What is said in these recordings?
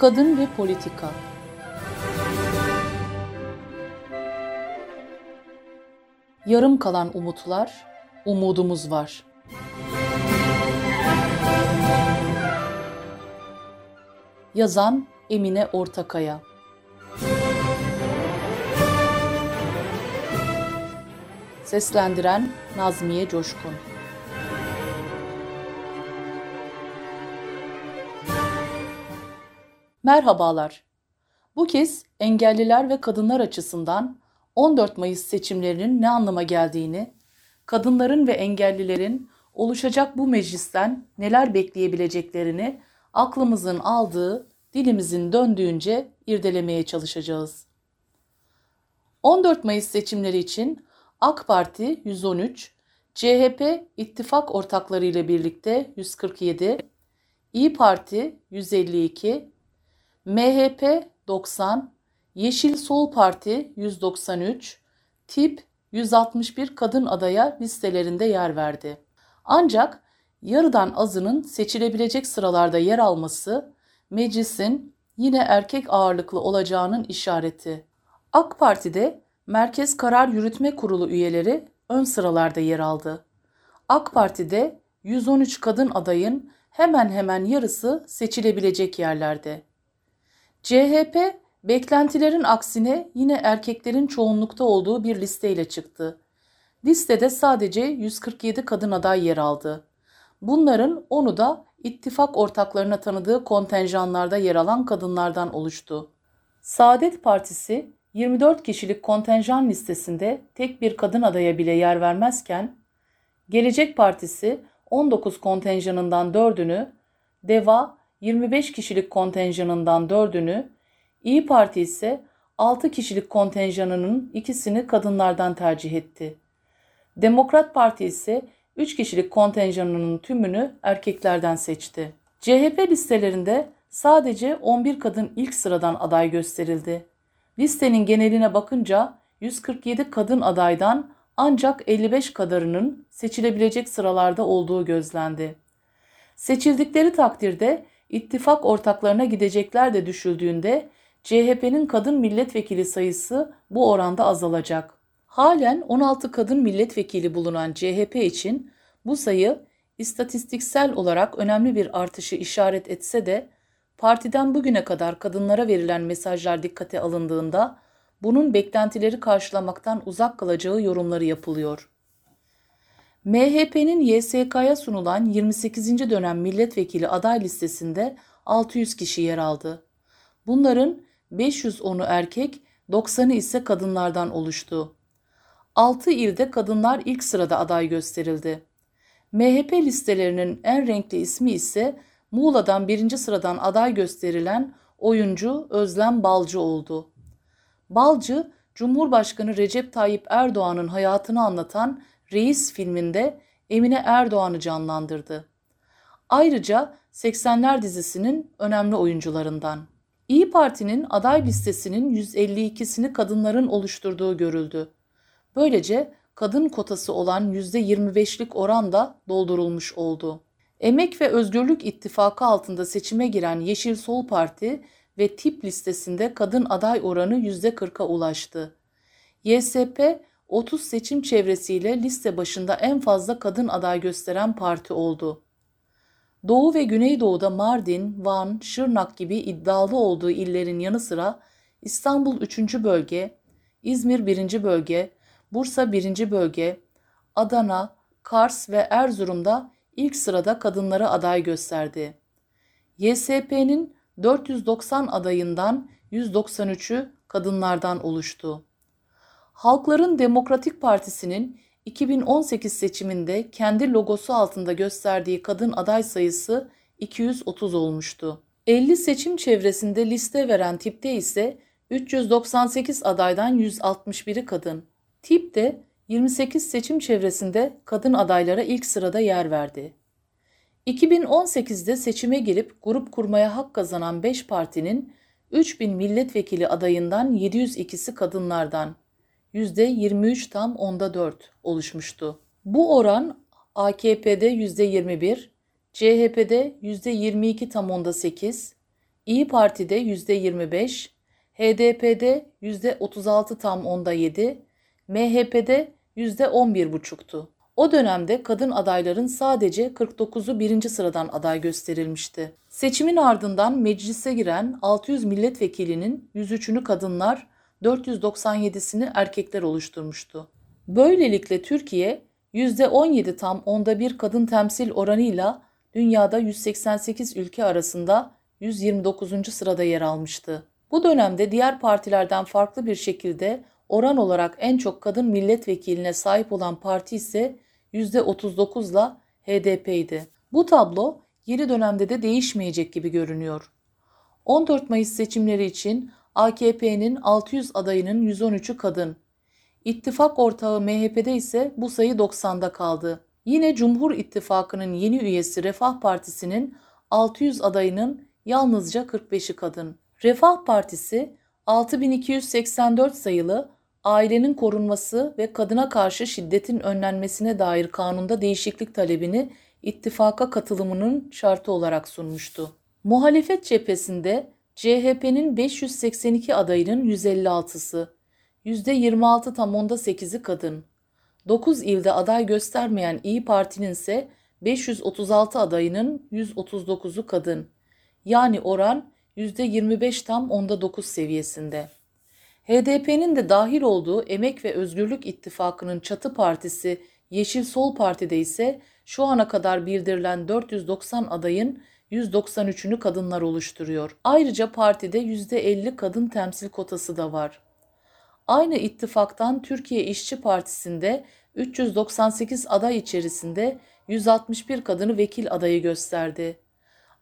Kadın ve politika. Yarım kalan umutlar, umudumuz var. Yazan Emine Ortakaya. Seslendiren Nazmiye Coşkun. Merhabalar. Bu kez engelliler ve kadınlar açısından 14 Mayıs seçimlerinin ne anlama geldiğini, kadınların ve engellilerin oluşacak bu meclisten neler bekleyebileceklerini aklımızın aldığı, dilimizin döndüğünce irdelemeye çalışacağız. 14 Mayıs seçimleri için AK Parti 113, CHP ittifak ortakları ile birlikte 147, İyi Parti 152, MHP 90, Yeşil Sol Parti 193, TİP 161 kadın adaya listelerinde yer verdi. Ancak yarıdan azının seçilebilecek sıralarda yer alması meclisin yine erkek ağırlıklı olacağının işareti. AK Parti'de Merkez Karar Yürütme Kurulu üyeleri ön sıralarda yer aldı. AK Parti'de 113 kadın adayın hemen hemen yarısı seçilebilecek yerlerde. CHP beklentilerin aksine yine erkeklerin çoğunlukta olduğu bir listeyle çıktı. Listede sadece 147 kadın aday yer aldı. Bunların onu da ittifak ortaklarına tanıdığı kontenjanlarda yer alan kadınlardan oluştu. Saadet Partisi 24 kişilik kontenjan listesinde tek bir kadın adaya bile yer vermezken, Gelecek Partisi 19 kontenjanından 4'ünü, DEVA 25 kişilik kontenjanından 4'ünü, İyi Parti ise 6 kişilik kontenjanının ikisini kadınlardan tercih etti. Demokrat Parti ise 3 kişilik kontenjanının tümünü erkeklerden seçti. CHP listelerinde sadece 11 kadın ilk sıradan aday gösterildi. Listenin geneline bakınca 147 kadın adaydan ancak 55 kadarının seçilebilecek sıralarda olduğu gözlendi. Seçildikleri takdirde ittifak ortaklarına gidecekler de düşüldüğünde CHP'nin kadın milletvekili sayısı bu oranda azalacak. Halen 16 kadın milletvekili bulunan CHP için bu sayı istatistiksel olarak önemli bir artışı işaret etse de partiden bugüne kadar kadınlara verilen mesajlar dikkate alındığında bunun beklentileri karşılamaktan uzak kalacağı yorumları yapılıyor. MHP'nin YSK'ya sunulan 28. dönem milletvekili aday listesinde 600 kişi yer aldı. Bunların 510'u erkek, 90'ı ise kadınlardan oluştu. 6 ilde kadınlar ilk sırada aday gösterildi. MHP listelerinin en renkli ismi ise Muğla'dan birinci sıradan aday gösterilen oyuncu Özlem Balcı oldu. Balcı, Cumhurbaşkanı Recep Tayyip Erdoğan'ın hayatını anlatan Reis filminde Emine Erdoğan'ı canlandırdı. Ayrıca 80'ler dizisinin önemli oyuncularından. İyi Parti'nin aday listesinin 152'sini kadınların oluşturduğu görüldü. Böylece kadın kotası olan %25'lik oran da doldurulmuş oldu. Emek ve Özgürlük İttifakı altında seçime giren Yeşil Sol Parti ve tip listesinde kadın aday oranı %40'a ulaştı. YSP 30 seçim çevresiyle liste başında en fazla kadın aday gösteren parti oldu. Doğu ve Güneydoğu'da Mardin, Van, Şırnak gibi iddialı olduğu illerin yanı sıra İstanbul 3. bölge, İzmir 1. bölge, Bursa 1. bölge, Adana, Kars ve Erzurum'da ilk sırada kadınlara aday gösterdi. YSP'nin 490 adayından 193'ü kadınlardan oluştu. Halkların Demokratik Partisi'nin 2018 seçiminde kendi logosu altında gösterdiği kadın aday sayısı 230 olmuştu. 50 seçim çevresinde liste veren tipte ise 398 adaydan 161'i kadın. Tip de 28 seçim çevresinde kadın adaylara ilk sırada yer verdi. 2018'de seçime girip grup kurmaya hak kazanan 5 partinin 3000 milletvekili adayından 702'si kadınlardan, %23 tam onda 4 oluşmuştu. Bu oran AKP'de %21, CHP'de %22 tam onda 8, İyi Parti'de %25, HDP'de %36 tam onda 7, MHP'de %11,5'tu. O dönemde kadın adayların sadece 49'u birinci sıradan aday gösterilmişti. Seçimin ardından meclise giren 600 milletvekilinin 103'ünü kadınlar, 497'sini erkekler oluşturmuştu. Böylelikle Türkiye %17 tam onda bir kadın temsil oranıyla dünyada 188 ülke arasında 129. sırada yer almıştı. Bu dönemde diğer partilerden farklı bir şekilde oran olarak en çok kadın milletvekiline sahip olan parti ise %39 ile HDP'ydi. Bu tablo yeni dönemde de değişmeyecek gibi görünüyor. 14 Mayıs seçimleri için AKP'nin 600 adayının 113'ü kadın. İttifak ortağı MHP'de ise bu sayı 90'da kaldı. Yine Cumhur İttifakı'nın yeni üyesi Refah Partisi'nin 600 adayının yalnızca 45'i kadın. Refah Partisi 6284 sayılı ailenin korunması ve kadına karşı şiddetin önlenmesine dair kanunda değişiklik talebini ittifaka katılımının şartı olarak sunmuştu. Muhalefet cephesinde CHP'nin 582 adayının 156'sı, %26 tam onda 8'i kadın. 9 ilde aday göstermeyen İyi Parti'nin ise 536 adayının 139'u kadın. Yani oran %25 tam onda 9 seviyesinde. HDP'nin de dahil olduğu Emek ve Özgürlük İttifakı'nın çatı partisi Yeşil Sol Parti'de ise şu ana kadar bildirilen 490 adayın 193'ünü kadınlar oluşturuyor. Ayrıca partide %50 kadın temsil kotası da var. Aynı ittifaktan Türkiye İşçi Partisi'nde 398 aday içerisinde 161 kadını vekil adayı gösterdi.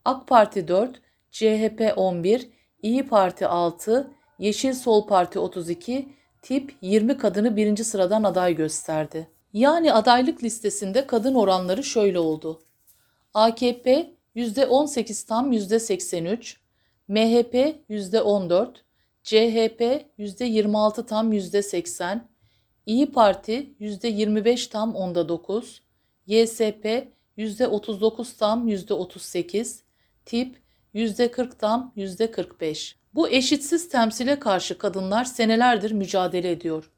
AK Parti 4, CHP 11, İyi Parti 6, Yeşil Sol Parti 32, tip 20 kadını birinci sıradan aday gösterdi. Yani adaylık listesinde kadın oranları şöyle oldu. AKP %18 tam %83, MHP %14, CHP %26 tam %80, İyi Parti %25 tam onda 9, YSP %39 tam %38, tip %40 tam %45. Bu eşitsiz temsile karşı kadınlar senelerdir mücadele ediyor.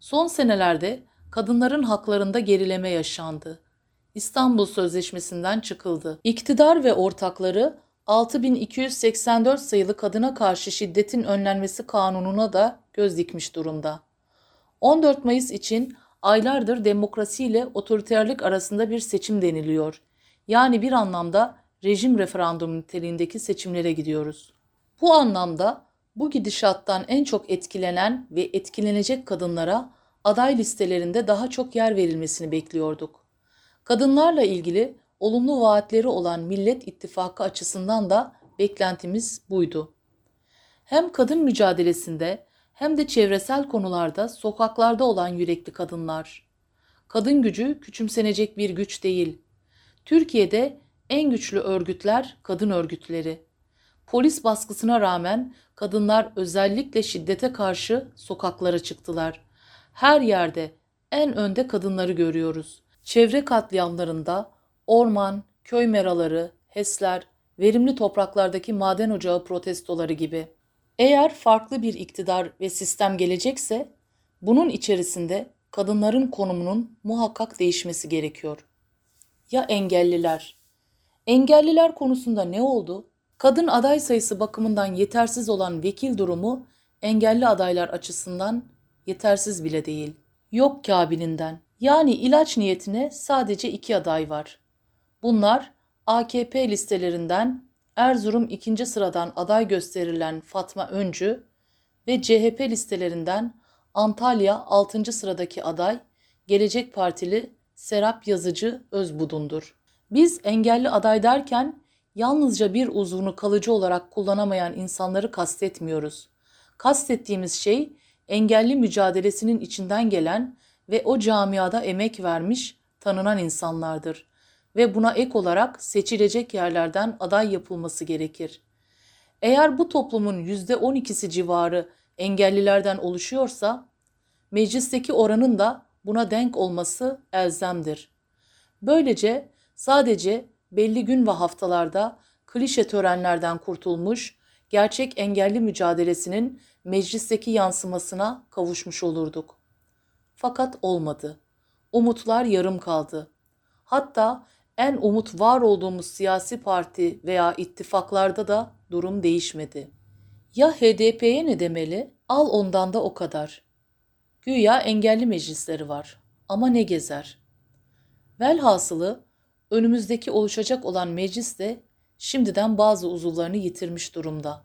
Son senelerde kadınların haklarında gerileme yaşandı. İstanbul Sözleşmesi'nden çıkıldı. İktidar ve ortakları 6284 sayılı kadına karşı şiddetin önlenmesi kanununa da göz dikmiş durumda. 14 Mayıs için aylardır demokrasiyle otoriterlik arasında bir seçim deniliyor. Yani bir anlamda rejim referandum niteliğindeki seçimlere gidiyoruz. Bu anlamda bu gidişattan en çok etkilenen ve etkilenecek kadınlara aday listelerinde daha çok yer verilmesini bekliyorduk. Kadınlarla ilgili olumlu vaatleri olan Millet İttifakı açısından da beklentimiz buydu. Hem kadın mücadelesinde hem de çevresel konularda sokaklarda olan yürekli kadınlar. Kadın gücü küçümsenecek bir güç değil. Türkiye'de en güçlü örgütler kadın örgütleri. Polis baskısına rağmen kadınlar özellikle şiddete karşı sokaklara çıktılar. Her yerde en önde kadınları görüyoruz. Çevre katliamlarında orman, köy meraları, HES'ler, verimli topraklardaki maden ocağı protestoları gibi. Eğer farklı bir iktidar ve sistem gelecekse bunun içerisinde kadınların konumunun muhakkak değişmesi gerekiyor. Ya engelliler? Engelliler konusunda ne oldu? Kadın aday sayısı bakımından yetersiz olan vekil durumu engelli adaylar açısından yetersiz bile değil. Yok kabilinden. Yani ilaç niyetine sadece iki aday var. Bunlar AKP listelerinden Erzurum ikinci sıradan aday gösterilen Fatma Öncü ve CHP listelerinden Antalya 6. sıradaki aday Gelecek Partili Serap Yazıcı Özbudun'dur. Biz engelli aday derken yalnızca bir uzvunu kalıcı olarak kullanamayan insanları kastetmiyoruz. Kastettiğimiz şey engelli mücadelesinin içinden gelen ve o camiada emek vermiş, tanınan insanlardır ve buna ek olarak seçilecek yerlerden aday yapılması gerekir. Eğer bu toplumun yüzde on ikisi civarı engellilerden oluşuyorsa, meclisteki oranın da buna denk olması elzemdir. Böylece sadece belli gün ve haftalarda klişe törenlerden kurtulmuş, gerçek engelli mücadelesinin meclisteki yansımasına kavuşmuş olurduk. Fakat olmadı. Umutlar yarım kaldı. Hatta en umut var olduğumuz siyasi parti veya ittifaklarda da durum değişmedi. Ya HDP'ye ne demeli? Al ondan da o kadar. Güya engelli meclisleri var ama ne gezer. Velhasılı önümüzdeki oluşacak olan meclis de şimdiden bazı uzuvlarını yitirmiş durumda.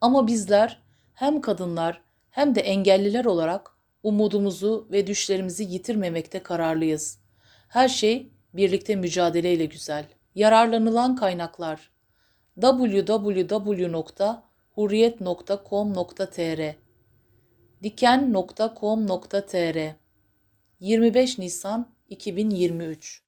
Ama bizler hem kadınlar hem de engelliler olarak umudumuzu ve düşlerimizi yitirmemekte kararlıyız. Her şey birlikte mücadeleyle güzel. Yararlanılan kaynaklar www.hurriyet.com.tr diken.com.tr 25 Nisan 2023